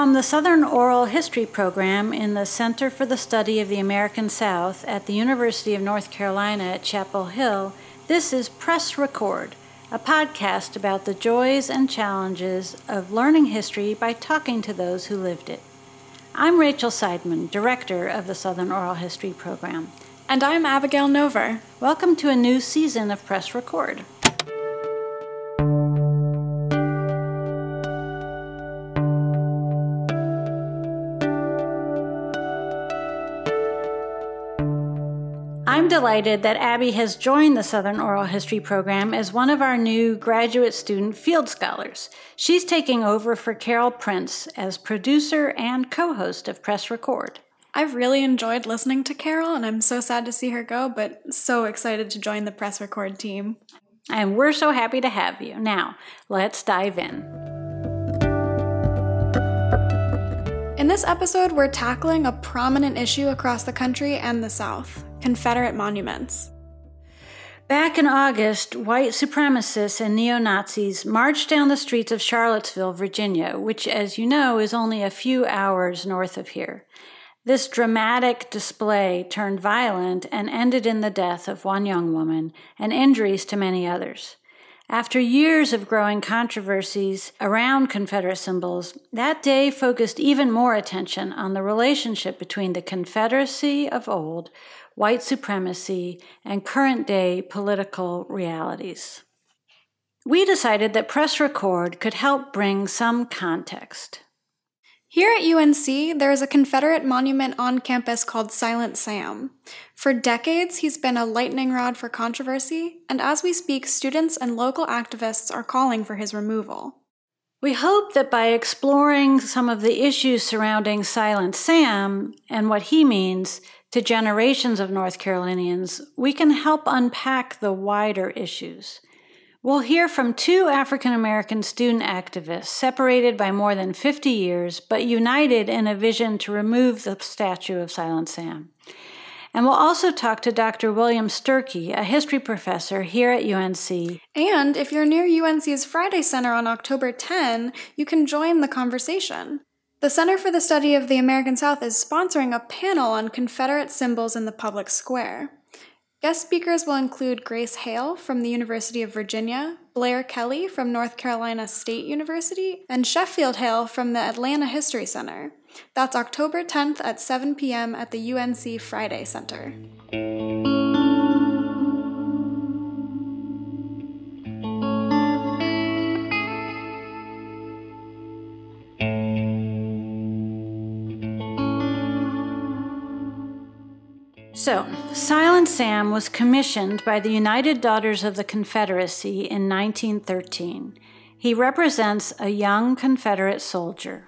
from the Southern Oral History Program in the Center for the Study of the American South at the University of North Carolina at Chapel Hill. This is Press Record, a podcast about the joys and challenges of learning history by talking to those who lived it. I'm Rachel Seidman, Director of the Southern Oral History Program. And I'm Abigail Nover. Welcome to a new season of Press Record. Delighted that Abby has joined the Southern Oral History program as one of our new graduate student field scholars. She's taking over for Carol Prince as producer and co host of Press Record. I've really enjoyed listening to Carol, and I'm so sad to see her go, but so excited to join the Press Record team. And we're so happy to have you. Now, let's dive in. In this episode, we're tackling a prominent issue across the country and the South Confederate monuments. Back in August, white supremacists and neo Nazis marched down the streets of Charlottesville, Virginia, which, as you know, is only a few hours north of here. This dramatic display turned violent and ended in the death of one young woman and injuries to many others. After years of growing controversies around Confederate symbols, that day focused even more attention on the relationship between the Confederacy of old, white supremacy, and current day political realities. We decided that Press Record could help bring some context. Here at UNC, there is a Confederate monument on campus called Silent Sam. For decades, he's been a lightning rod for controversy, and as we speak, students and local activists are calling for his removal. We hope that by exploring some of the issues surrounding Silent Sam and what he means, to generations of North Carolinians, we can help unpack the wider issues. We'll hear from two African American student activists separated by more than 50 years, but united in a vision to remove the statue of Silent Sam. And we'll also talk to Dr. William Sturkey, a history professor here at UNC. And if you're near UNC's Friday Center on October 10, you can join the conversation. The Center for the Study of the American South is sponsoring a panel on Confederate symbols in the public square. Guest speakers will include Grace Hale from the University of Virginia, Blair Kelley from North Carolina State University, and Sheffield Hale from the Atlanta History Center. That's October 10th at 7 p.m. at the UNC Friday Center. So, Silent Sam was commissioned by the United Daughters of the Confederacy in 1913. He represents a young Confederate soldier.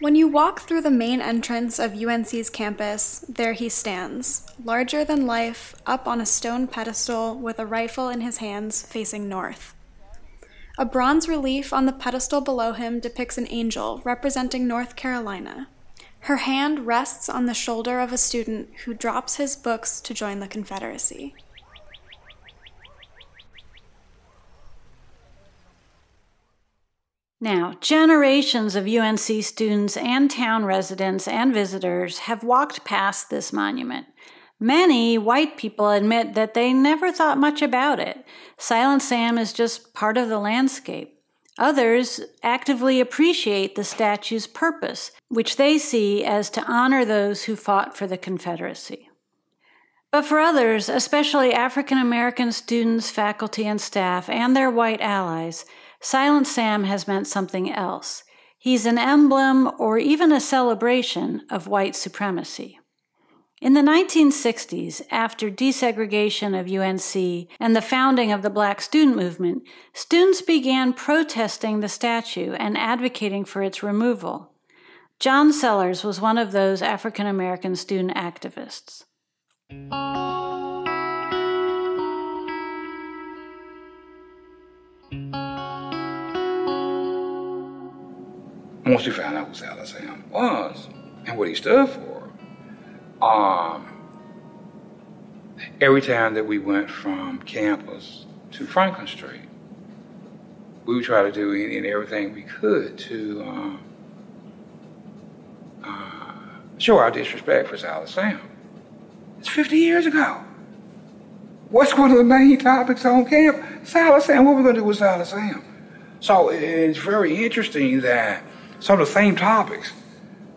When you walk through the main entrance of UNC's campus, there he stands, larger than life, up on a stone pedestal with a rifle in his hands facing north. A bronze relief on the pedestal below him depicts an angel representing North Carolina. Her hand rests on the shoulder of a student who drops his books to join the Confederacy. Now, generations of UNC students and town residents and visitors have walked past this monument. Many white people admit that they never thought much about it. Silent Sam is just part of the landscape. Others actively appreciate the statue's purpose, which they see as to honor those who fought for the Confederacy. But for others, especially African American students, faculty, and staff, and their white allies, Silent Sam has meant something else. He's an emblem or even a celebration of white supremacy. In the 1960s, after desegregation of UNC and the founding of the Black Student Movement, students began protesting the statue and advocating for its removal. John Sellers was one of those African American student activists. Once we found out who Silent Sam was and what he stood for, um, every time that we went from campus to Franklin Street, we would try to do any and everything we could to um, uh, show our disrespect for Silent Sam. It's 50 years ago. What's one of the main topics on camp? Silent Sam. What are we going to do with Silent Sam? So it's very interesting that some of the same topics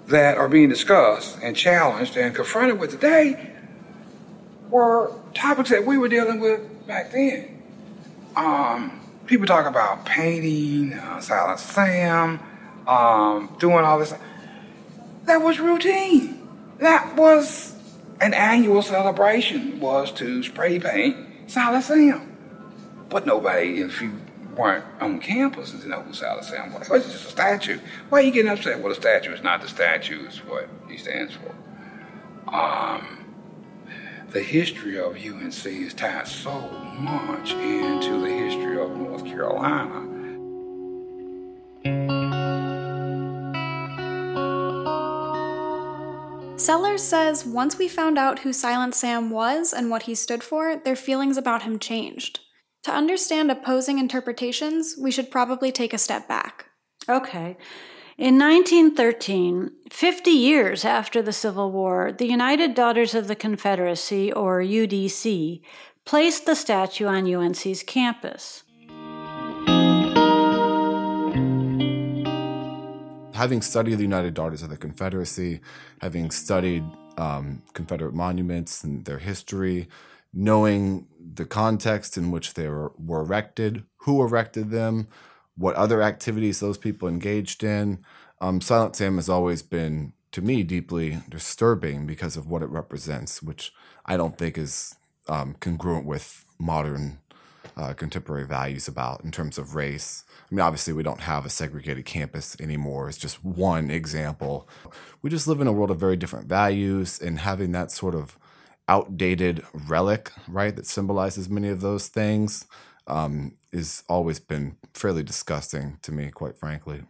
that are being discussed and challenged and confronted with today were topics that we were dealing with back then. Um, people talk about painting, uh, Silent Sam, um, doing all this. That was routine. That was an annual celebration was to spray paint Silent Sam. But nobody, if you weren't on campus and know who Silent Sam was. It's just a statue. Why are you getting upset? Well, the statue is not the statue, it's what he stands for. Um, the history of UNC is tied so much into the history of North Carolina. Sellers says once we found out who Silent Sam was and what he stood for, their feelings about him changed. To understand opposing interpretations, we should probably take a step back. Okay. In 1913, 50 years after the Civil War, the United Daughters of the Confederacy, or UDC, placed the statue on UNC's campus. Having studied the United Daughters of the Confederacy, having studied um, Confederate monuments and their history, knowing the context in which they were, were erected, who erected them, what other activities those people engaged in. Um, Silent Sam has always been, to me, deeply disturbing because of what it represents, which I don't think is um, congruent with modern uh, contemporary values about in terms of race. I mean, obviously, we don't have a segregated campus anymore. It's just one example. We just live in a world of very different values, and having that sort of outdated relic, right, that symbolizes many of those things, um, is always been fairly disgusting to me, quite frankly.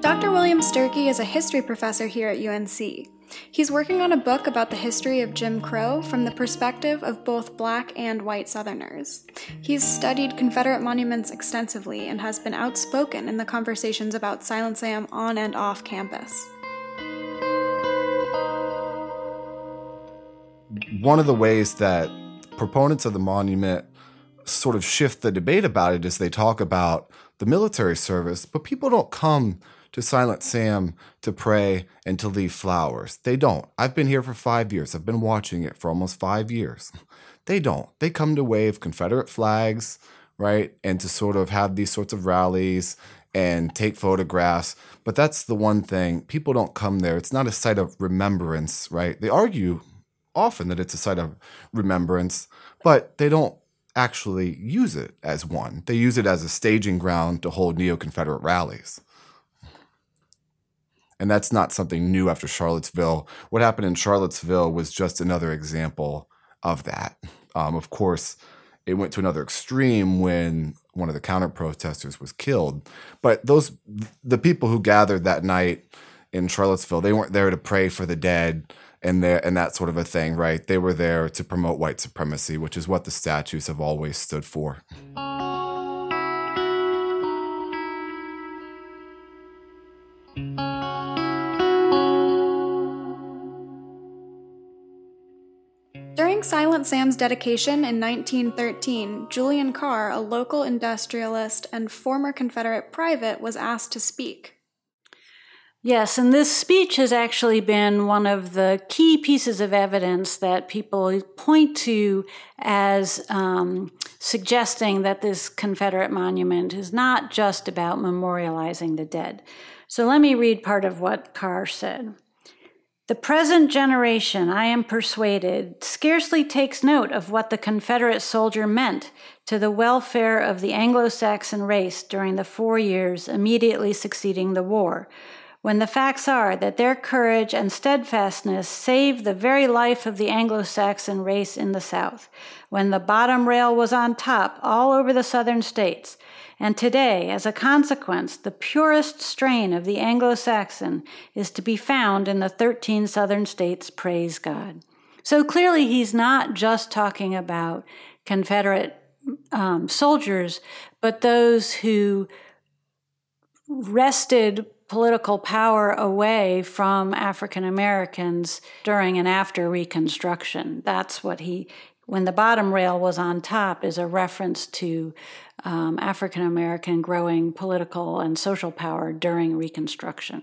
Dr. William Sturkey is a history professor here at UNC. He's working on a book about the history of Jim Crow from the perspective of both black and white Southerners. He's studied Confederate monuments extensively and has been outspoken in the conversations about Silent Sam on and off campus. One of the ways that proponents of the monument sort of shift the debate about it is they talk about the military service, but people don't come to Silent Sam to pray and to leave flowers. They don't. I've been here for five years. I've been watching it for almost five years. They don't. They come to wave Confederate flags, right? And to sort of have these sorts of rallies and take photographs. But that's the one thing. People don't come there. It's not a site of remembrance, right? They argue often that it's a site of remembrance, but they don't actually use it as one. They use it as a staging ground to hold neo Confederate rallies. And that's not something new after Charlottesville. What happened in Charlottesville was just another example of that. Um, of course, it went to another extreme when one of the counter protesters was killed. But those, the people who gathered that night in Charlottesville, they weren't there to pray for the dead and there and that sort of a thing, right? They were there to promote white supremacy, which is what the statues have always stood for. During Silent Sam's dedication in 1913, Julian Carr, a local industrialist and former Confederate private, was asked to speak. Yes, and this speech has actually been one of the key pieces of evidence that people point to as um, suggesting that this Confederate monument is not just about memorializing the dead. So let me read part of what Carr said. The present generation, I am persuaded, scarcely takes note of what the Confederate soldier meant to the welfare of the Anglo Saxon race during the four years immediately succeeding the war when the facts are that their courage and steadfastness saved the very life of the Anglo Saxon race in the South, when the bottom rail was on top all over the southern states. And today, as a consequence, the purest strain of the Anglo Saxon is to be found in the 13 southern states, praise God. So clearly, he's not just talking about Confederate um, soldiers, but those who wrested political power away from African Americans during and after Reconstruction. That's what he, when the bottom rail was on top, is a reference to um, African American growing political and social power during Reconstruction.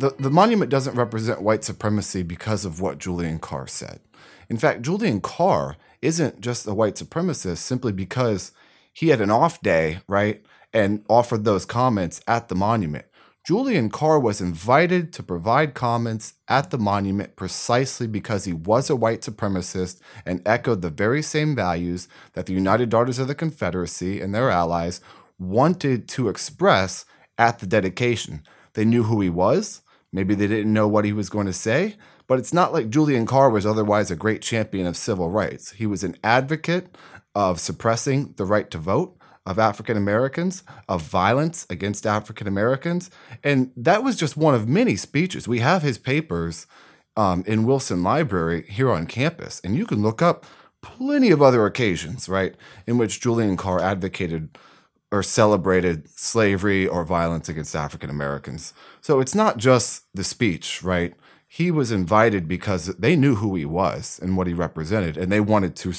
The, the monument doesn't represent white supremacy because of what Julian Carr said. In fact, Julian Carr isn't just a white supremacist simply because he had an off day, right? And offered those comments at the monument. Julian Carr was invited to provide comments at the monument precisely because he was a white supremacist and echoed the very same values that the United Daughters of the Confederacy and their allies wanted to express at the dedication. They knew who he was. Maybe they didn't know what he was going to say, but it's not like Julian Carr was otherwise a great champion of civil rights. He was an advocate of suppressing the right to vote of African Americans, of violence against African Americans. And that was just one of many speeches. We have his papers um, in Wilson Library here on campus, and you can look up plenty of other occasions, right, in which Julian Carr advocated or celebrated slavery or violence against African Americans. So it's not just the speech, right? he was invited because they knew who he was and what he represented and they wanted to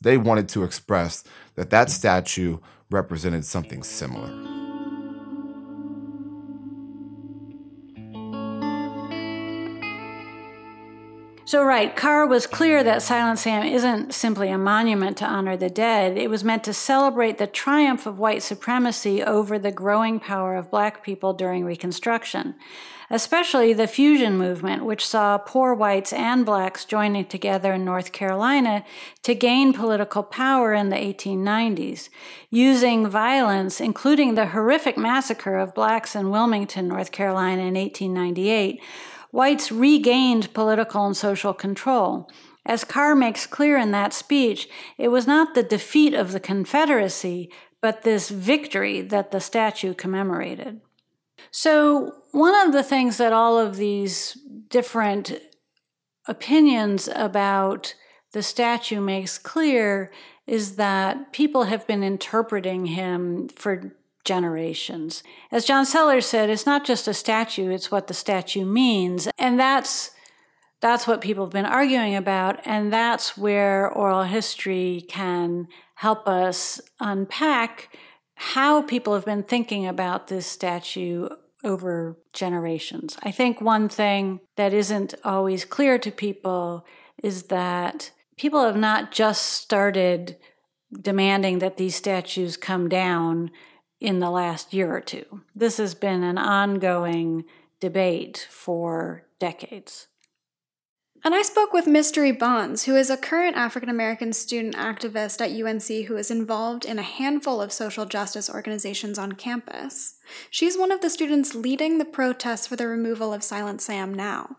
they wanted to express that that statue represented something similar So, right, Carr was clear that Silent Sam isn't simply a monument to honor the dead. It was meant to celebrate the triumph of white supremacy over the growing power of black people during Reconstruction especially the fusion movement, which saw poor whites and blacks joining together in North Carolina to gain political power in the 1890s, using violence, including the horrific massacre of blacks in Wilmington, North Carolina in 1898. Whites regained political and social control. As Carr makes clear in that speech, it was not the defeat of the Confederacy, but this victory that the statue commemorated. So, one of the things that all of these different opinions about the statue makes clear is that people have been interpreting him for generations. As John Sellers said, it's not just a statue, it's what the statue means. And that's that's what people have been arguing about and that's where oral history can help us unpack how people have been thinking about this statue over generations. I think one thing that isn't always clear to people is that people have not just started demanding that these statues come down in the last year or two. This has been an ongoing debate for decades. And I spoke with Mystery Bonds, who is a current African American student activist at UNC who is involved in a handful of social justice organizations on campus. She's one of the students leading the protests for the removal of Silent Sam now.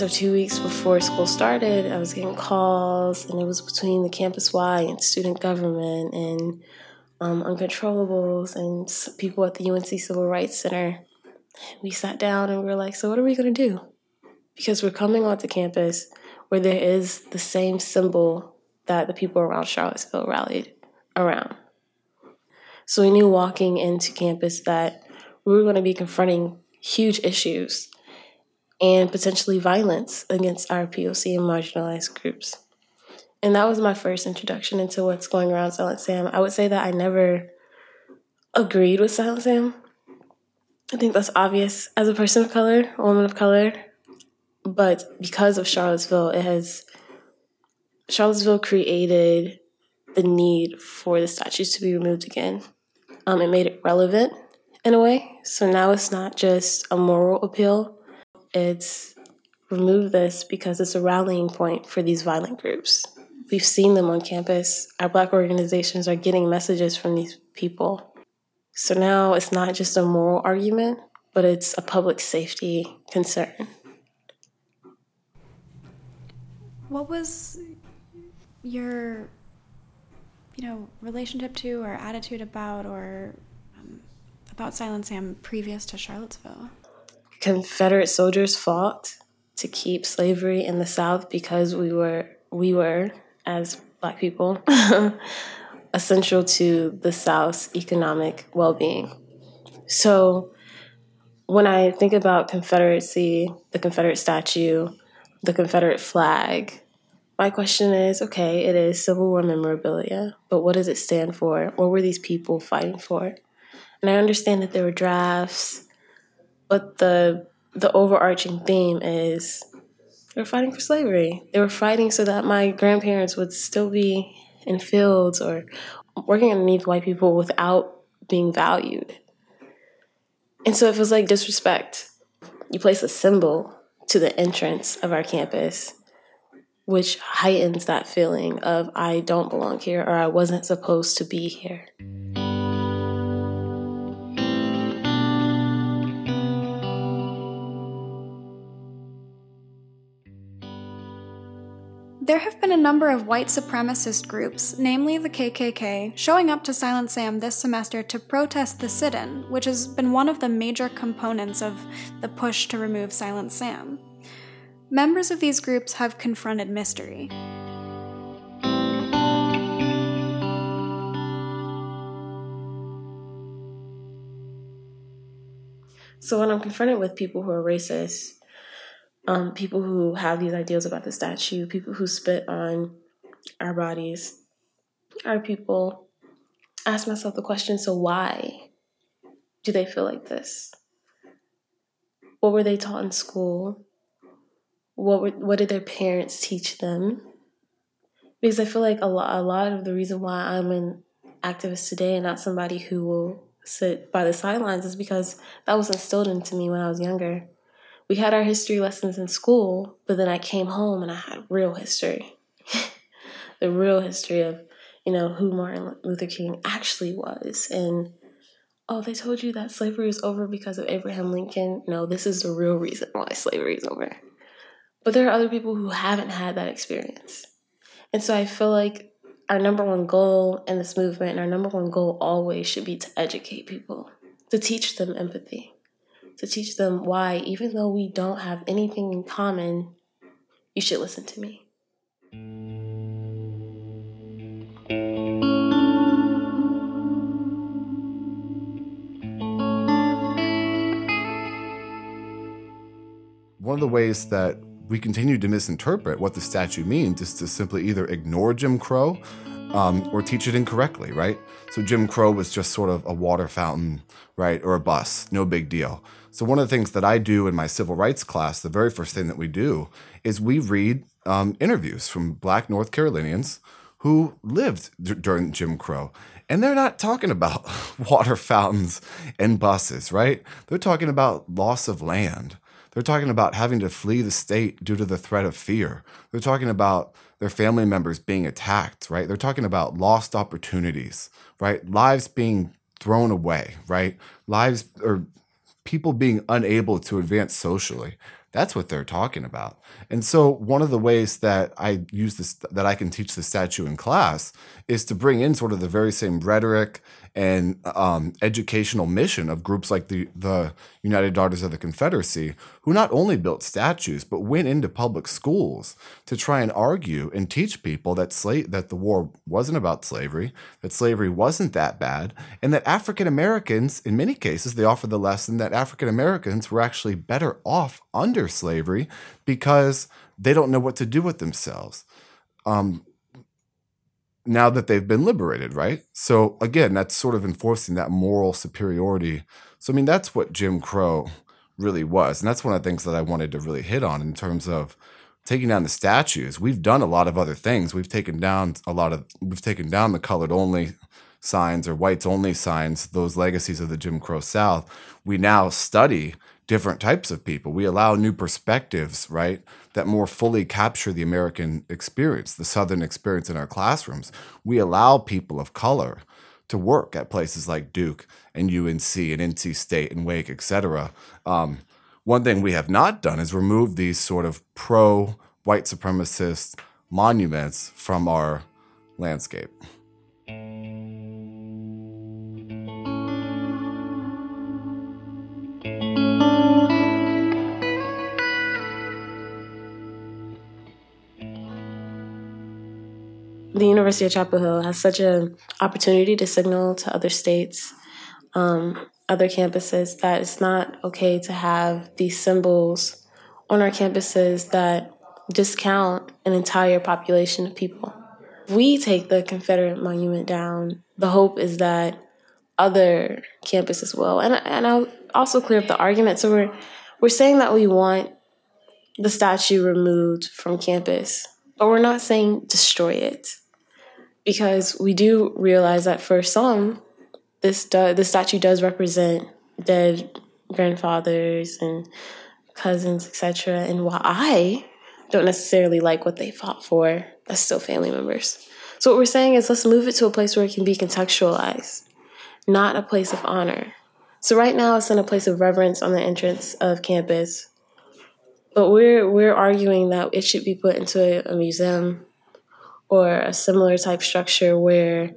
So, two weeks before school started, I was getting calls, and it was between the campus Y and student government and um, uncontrollables and people at the UNC Civil Rights Center. We sat down and we were like, So, what are we going to do? Because we're coming onto campus where there is the same symbol that the people around Charlottesville rallied around. So, we knew walking into campus that we were going to be confronting huge issues and potentially violence against our POC and marginalized groups. And that was my first introduction into what's going around Silent Sam. I would say that I never agreed with Silent Sam. I think that's obvious as a person of color, a woman of color. But because of Charlottesville, it has Charlottesville created the need for the statues to be removed again. Um, it made it relevant in a way. So now it's not just a moral appeal, it's remove this because it's a rallying point for these violent groups. We've seen them on campus. Our black organizations are getting messages from these people. So now it's not just a moral argument, but it's a public safety concern. What was your, you know, relationship to or attitude about or um, about Silent Sam previous to Charlottesville? Confederate soldiers fought to keep slavery in the South because we were we were as black people essential to the South's economic well-being. So when I think about Confederacy, the Confederate statue, the Confederate flag, my question is okay, it is Civil War memorabilia, but what does it stand for? What were these people fighting for? And I understand that there were drafts, but the the overarching theme is they were fighting for slavery. They were fighting so that my grandparents would still be in fields or working underneath white people without being valued. And so it feels like disrespect. You place a symbol to the entrance of our campus, which heightens that feeling of I don't belong here or I wasn't supposed to be here. There have been a number of white supremacist groups, namely the KKK, showing up to Silent Sam this semester to protest the sit in, which has been one of the major components of the push to remove Silent Sam. Members of these groups have confronted mystery. So when I'm confronted with people who are racist, um, people who have these ideals about the statue, people who spit on our bodies, our people. Ask myself the question so why do they feel like this? What were they taught in school? What were, what did their parents teach them? Because I feel like a lot, a lot of the reason why I'm an activist today and not somebody who will sit by the sidelines is because that was instilled into me when I was younger we had our history lessons in school, but then I came home and I had real history. the real history of, you know, who Martin Luther King actually was. And oh, they told you that slavery is over because of Abraham Lincoln. No, this is the real reason why slavery is over. But there are other people who haven't had that experience. And so I feel like our number one goal in this movement, and our number one goal always should be to educate people, to teach them empathy to teach them why, even though we don't have anything in common, you should listen to me. One of the ways that we continue to misinterpret what the statue means is to simply either ignore Jim Crow um, or teach it incorrectly, right? So Jim Crow was just sort of a water fountain, right, or a bus, no big deal. So one of the things that I do in my civil rights class, the very first thing that we do is we read um, interviews from Black North Carolinians who lived d- during Jim Crow. And they're not talking about water fountains and buses, right? They're talking about loss of land. They're talking about having to flee the state due to the threat of fear. They're talking about their family members being attacked, right? They're talking about lost opportunities, right? Lives being thrown away, right? Lives or people being unable to advance socially. That's what they're talking about. And so one of the ways that I use this that I can teach the statue in class is to bring in sort of the very same rhetoric and um, educational mission of groups like the the United Daughters of the Confederacy, who not only built statues but went into public schools to try and argue and teach people that slave that the war wasn't about slavery, that slavery wasn't that bad, and that African Americans, in many cases, they offered the lesson that African Americans were actually better off under slavery because they don't know what to do with themselves. Um, now that they've been liberated, right? So again, that's sort of enforcing that moral superiority. So I mean, that's what Jim Crow really was, and that's one of the things that I wanted to really hit on in terms of taking down the statues. We've done a lot of other things. We've taken down a lot of we've taken down the colored only signs or whites only signs, those legacies of the Jim Crow South. We now study different types of people. We allow new perspectives, right, that more fully capture the American experience, the Southern experience in our classrooms. We allow people of color to work at places like Duke and UNC and NC State and Wake, et cetera. Um, one thing we have not done is remove these sort of pro white supremacist monuments from our landscape. University of Chapel Hill has such an opportunity to signal to other states, um, other campuses, that it's not okay to have these symbols on our campuses that discount an entire population of people. We take the Confederate monument down, the hope is that other campuses will. And, and I'll also clear up the argument. So we're, we're saying that we want the statue removed from campus, but we're not saying destroy it because we do realize that for some, this do, the statue does represent dead grandfathers and cousins, etc. And while I don't necessarily like what they fought for, that's still family members. So what we're saying is let's move it to a place where it can be contextualized, not a place of honor. So right now it's in a place of reverence on the entrance of campus. But we're we're arguing that it should be put into a, a museum or a similar type structure where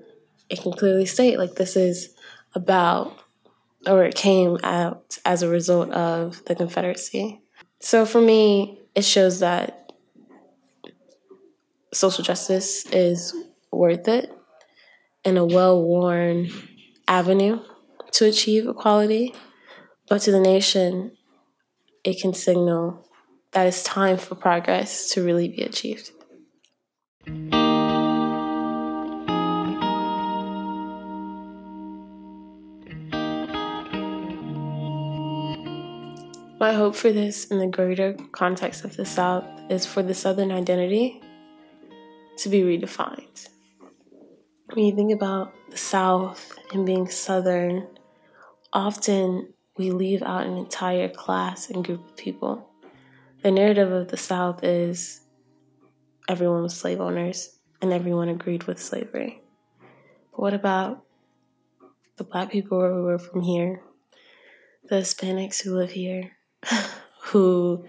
it can clearly state like this is about or it came out as a result of the Confederacy. So for me, it shows that social justice is worth it and a well worn avenue to achieve equality. But to the nation, it can signal that it's time for progress to really be achieved. My hope for this in the greater context of the South is for the Southern identity to be redefined. When you think about the South and being Southern, often we leave out an entire class and group of people. The narrative of the South is everyone was slave owners and everyone agreed with slavery. But what about the black people who were from here, the Hispanics who live here, who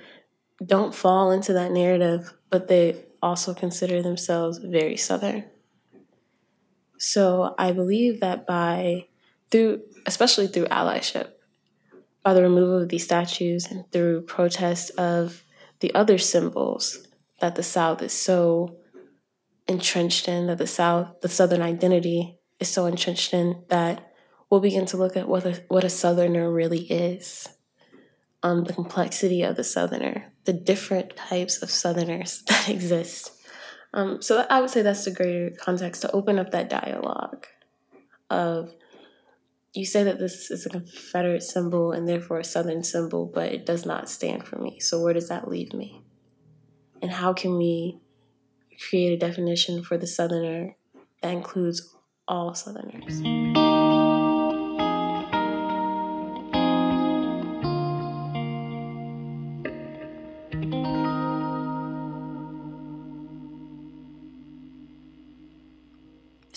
don't fall into that narrative, but they also consider themselves very Southern. So I believe that by, through, especially through allyship, by the removal of these statues and through protest of the other symbols that the South is so entrenched in, that the South, the Southern identity is so entrenched in, that we'll begin to look at what a, what a Southerner really is um, the complexity of the Southerner, the different types of Southerners that exist. Um, so I would say that's the greater context to open up that dialogue of you say that this is a Confederate symbol and therefore a Southern symbol, but it does not stand for me. So where does that leave me? And how can we create a definition for the Southerner that includes all Southerners?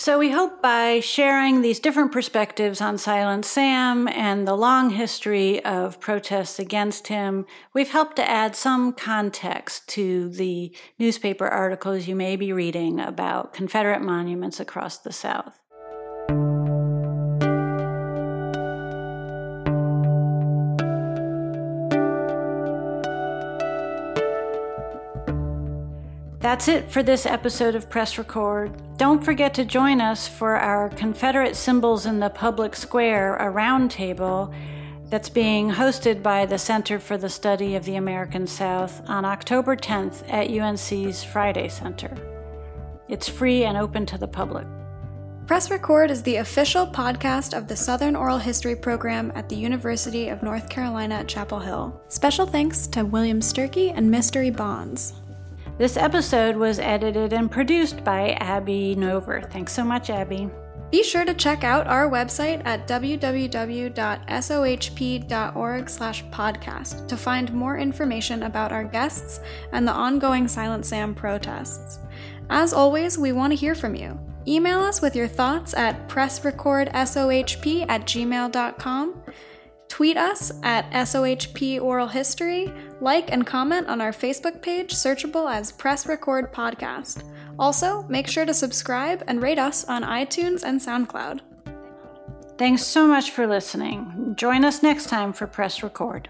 So, we hope by sharing these different perspectives on Silent Sam and the long history of protests against him, we've helped to add some context to the newspaper articles you may be reading about Confederate monuments across the South. That's it for this episode of Press Record. Don't forget to join us for our Confederate Symbols in the Public Square, a roundtable that's being hosted by the Center for the Study of the American South on October 10th at UNC's Friday Center. It's free and open to the public. Press Record is the official podcast of the Southern Oral History program at the University of North Carolina at Chapel Hill. Special thanks to William Sturkey and Mystery Bonds. This episode was edited and produced by Abby Nover. Thanks so much, Abby. Be sure to check out our website at www.sohp.org/podcast to find more information about our guests and the ongoing Silent Sam protests. As always, we want to hear from you. Email us with your thoughts at pressrecordsohp at gmail.com Tweet us at SOHP Oral History, like and comment on our Facebook page, searchable as Press Record Podcast. Also, make sure to subscribe and rate us on iTunes and SoundCloud. Thanks so much for listening. Join us next time for Press Record.